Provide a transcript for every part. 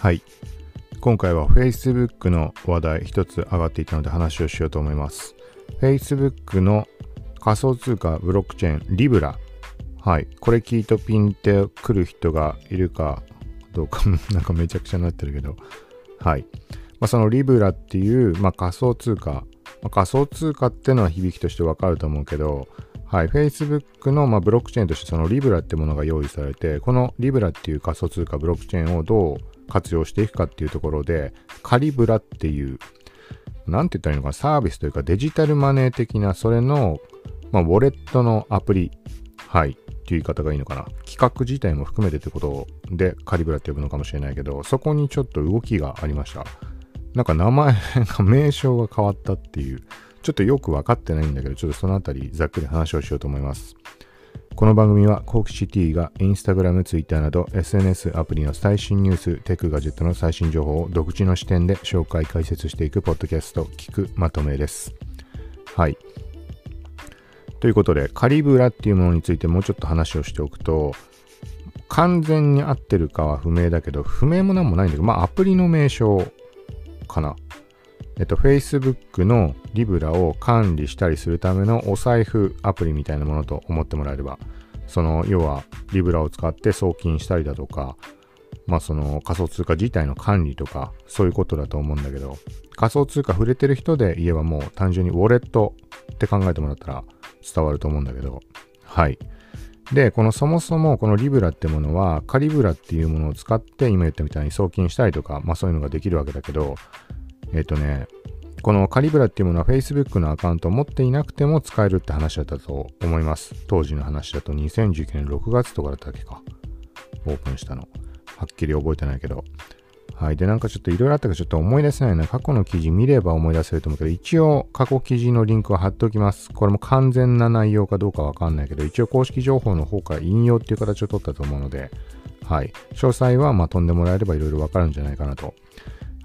はい。今回は Facebook の話題一つ上がっていたので話をしようと思います。Facebook の仮想通貨ブロックチェーンリブラ。はい。これ聞いとピンってくる人がいるかどうか、なんかめちゃくちゃになってるけど。はい。まあ、そのリブラっていう、まあ、仮想通貨。まあ、仮想通貨ってのは響きとしてわかると思うけど、はい、Facebook の、まあ、ブロックチェーンとしてそのリブラってものが用意されて、このリブラっていう仮想通貨ブロックチェーンをどう活用していくかっていうところで、カリブラっていう、なんて言ったらいいのかな、サービスというかデジタルマネー的な、それの、まあ、ウォレットのアプリ、はい、っていう言い方がいいのかな。企画自体も含めてってことでカリブラって呼ぶのかもしれないけど、そこにちょっと動きがありました。なんか名前が、名称が変わったっていう、ちょっとよく分かってないんだけど、ちょっとそのあたりざっくり話をしようと思います。この番組は、コークシティが Instagram、Twitter など SNS アプリの最新ニュース、テクガジェットの最新情報を独自の視点で紹介、解説していくポッドキャスト、聞くまとめです。はい。ということで、カリブラっていうものについてもうちょっと話をしておくと、完全に合ってるかは不明だけど、不明もなんもないんだけど、まあアプリの名称かな。えっと、Facebook のリブラを管理したりするためのお財布アプリみたいなものと思ってもらえれば、その、要は、リブラを使って送金したりだとか、まあその仮想通貨自体の管理とか、そういうことだと思うんだけど、仮想通貨触れてる人で言えばもう単純にウォレットって考えてもらったら伝わると思うんだけど、はい。で、このそもそもこのリブラってものは、カリブラっていうものを使って今言ったみたいに送金したりとか、まあそういうのができるわけだけど、えっ、とね、このカリブラっていうものは Facebook のアカウントを持っていなくても使えるって話だったと思います。当時の話だと2019年6月とかだったっけか。オープンしたの。はっきり覚えてないけど。はい。で、なんかちょっといろいろあったからちょっと思い出せないな。過去の記事見れば思い出せると思うけど、一応過去記事のリンクは貼っておきます。これも完全な内容かどうかわかんないけど、一応公式情報の方から引用っていう形を取ったと思うので、はい。詳細はまあ飛んでもらえればいろいろわかるんじゃないかなと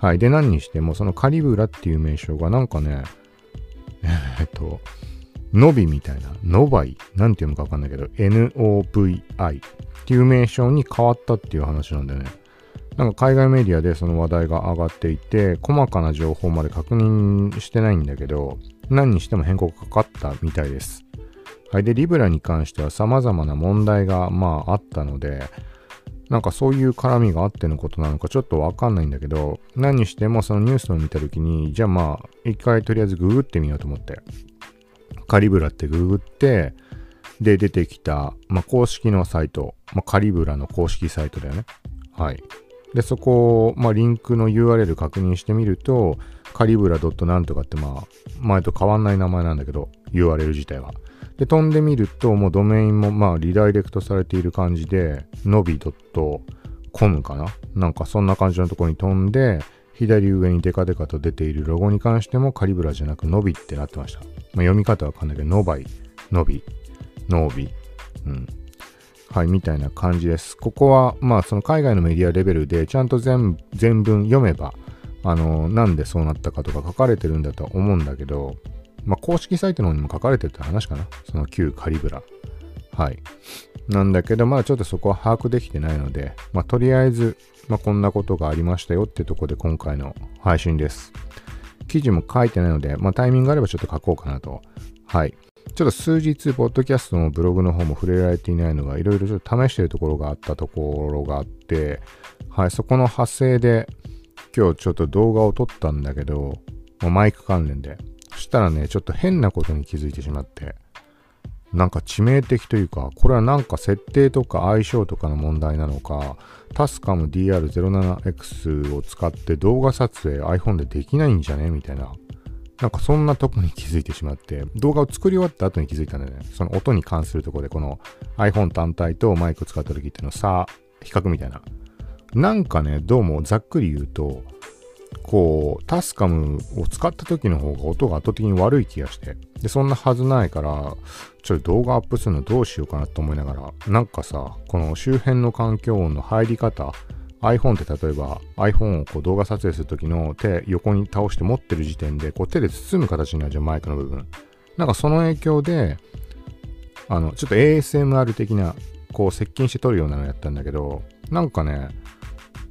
はい。で、何にしても、そのカリブラっていう名称がなんかね、えっと、ノビみたいな、ノバイ、なんて読むかわかんないけど、NOVI っていう名称に変わったっていう話なんだよね。なんか海外メディアでその話題が上がっていて、細かな情報まで確認してないんだけど、何にしても変更がかかったみたいです。はい。で、リブラに関しては様々な問題がまああったので、なんかそういう絡みがあってのことなのかちょっとわかんないんだけど、何にしてもそのニュースを見たときに、じゃあまあ、一回とりあえずググってみようと思って。カリブラってググって、で、出てきた、まあ、公式のサイト、まあ、カリブラの公式サイトだよね。はい。で、そこを、まあ、リンクの URL 確認してみると、カリブラなんとかって、まあ、前と変わんない名前なんだけど、URL 自体は。で、飛んでみると、もうドメインもまあリダイレクトされている感じで、nobi.com かな？なんかそんな感じのところに飛んで、左上にデカデカと出ているロゴに関してもカリブラじゃなくノビってなってました。まあ、読み方わかんないけど、ノバイ、ノビ、ノービ。うん。はい、みたいな感じです。ここは、まあその海外のメディアレベルでちゃんと全全文読めば、あの、なんでそうなったかとか書かれてるんだと思うんだけど、まあ、公式サイトの方にも書かれてるって話かな。その旧カリブラ。はい。なんだけど、まあちょっとそこは把握できてないので、まあとりあえず、まあこんなことがありましたよってとこで今回の配信です。記事も書いてないので、まあタイミングがあればちょっと書こうかなと。はい。ちょっと数日、ポッドキャストのブログの方も触れられていないのが、いろいろちょっと試してるところがあったところがあって、はい、そこの派生で、今日ちょっと動画を撮ったんだけど、マイク関連で。したらね、ちょっと変なことに気づいてしまって、なんか致命的というか、これはなんか設定とか相性とかの問題なのか、タスカム DR07X を使って動画撮影 iPhone でできないんじゃねみたいな。なんかそんなとこに気づいてしまって、動画を作り終わった後に気づいたんだよね。その音に関するとこで、この iPhone 単体とマイクを使った時っていうのさ、比較みたいな。なんかね、どうもざっくり言うと、こう、タスカムを使った時の方が音が圧倒的に悪い気がして。で、そんなはずないから、ちょっと動画アップするのどうしようかなと思いながら、なんかさ、この周辺の環境音の入り方、iPhone って例えば iPhone をこう動画撮影する時の手横に倒して持ってる時点でこう手で包む形になるじゃんマイクの部分なんかその影響であのちょっと ASMR 的なこう接近して撮るようなのやったんだけどなんかね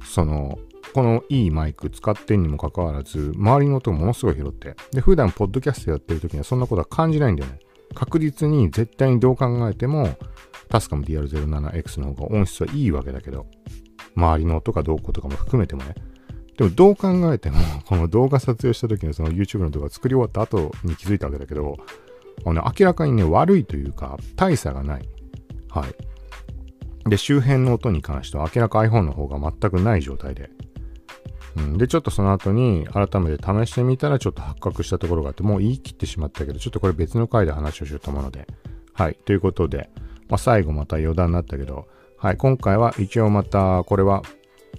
そのこのいいマイク使ってんにもかかわらず、周りの音がものすごい拾って。で、普段ポッドキャストやってる時にはそんなことは感じないんだよね。確実に絶対にどう考えても、タスカム DR07X の方が音質はいいわけだけど、周りの音がどうことかも含めてもね。でもどう考えても、この動画撮影した時のその YouTube の動画作り終わった後に気づいたわけだけど、あの、明らかにね、悪いというか、大差がない。はい。で、周辺の音に関しては明らか iPhone の方が全くない状態で。うん、で、ちょっとその後に改めて試してみたらちょっと発覚したところがあって、もう言い切ってしまったけど、ちょっとこれ別の回で話をしようと思うので。はい。ということで、まあ、最後また余談になったけど、はい。今回は一応また、これは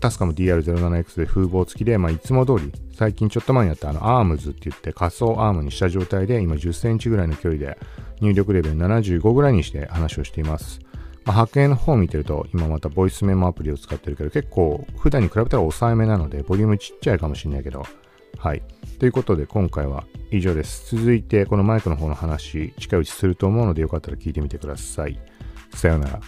タスカム DR07X で風防付きで、まあ、いつも通り、最近ちょっと前にやったあの ARMS って言って仮想アームにした状態で、今10センチぐらいの距離で入力レベル75ぐらいにして話をしています。まあ、白煙の方を見てると、今またボイスメモアプリを使ってるけど、結構普段に比べたら抑えめなので、ボリュームちっちゃいかもしれないけど、はい。ということで、今回は以上です。続いて、このマイクの方の話、近いうちすると思うので、よかったら聞いてみてください。さようなら。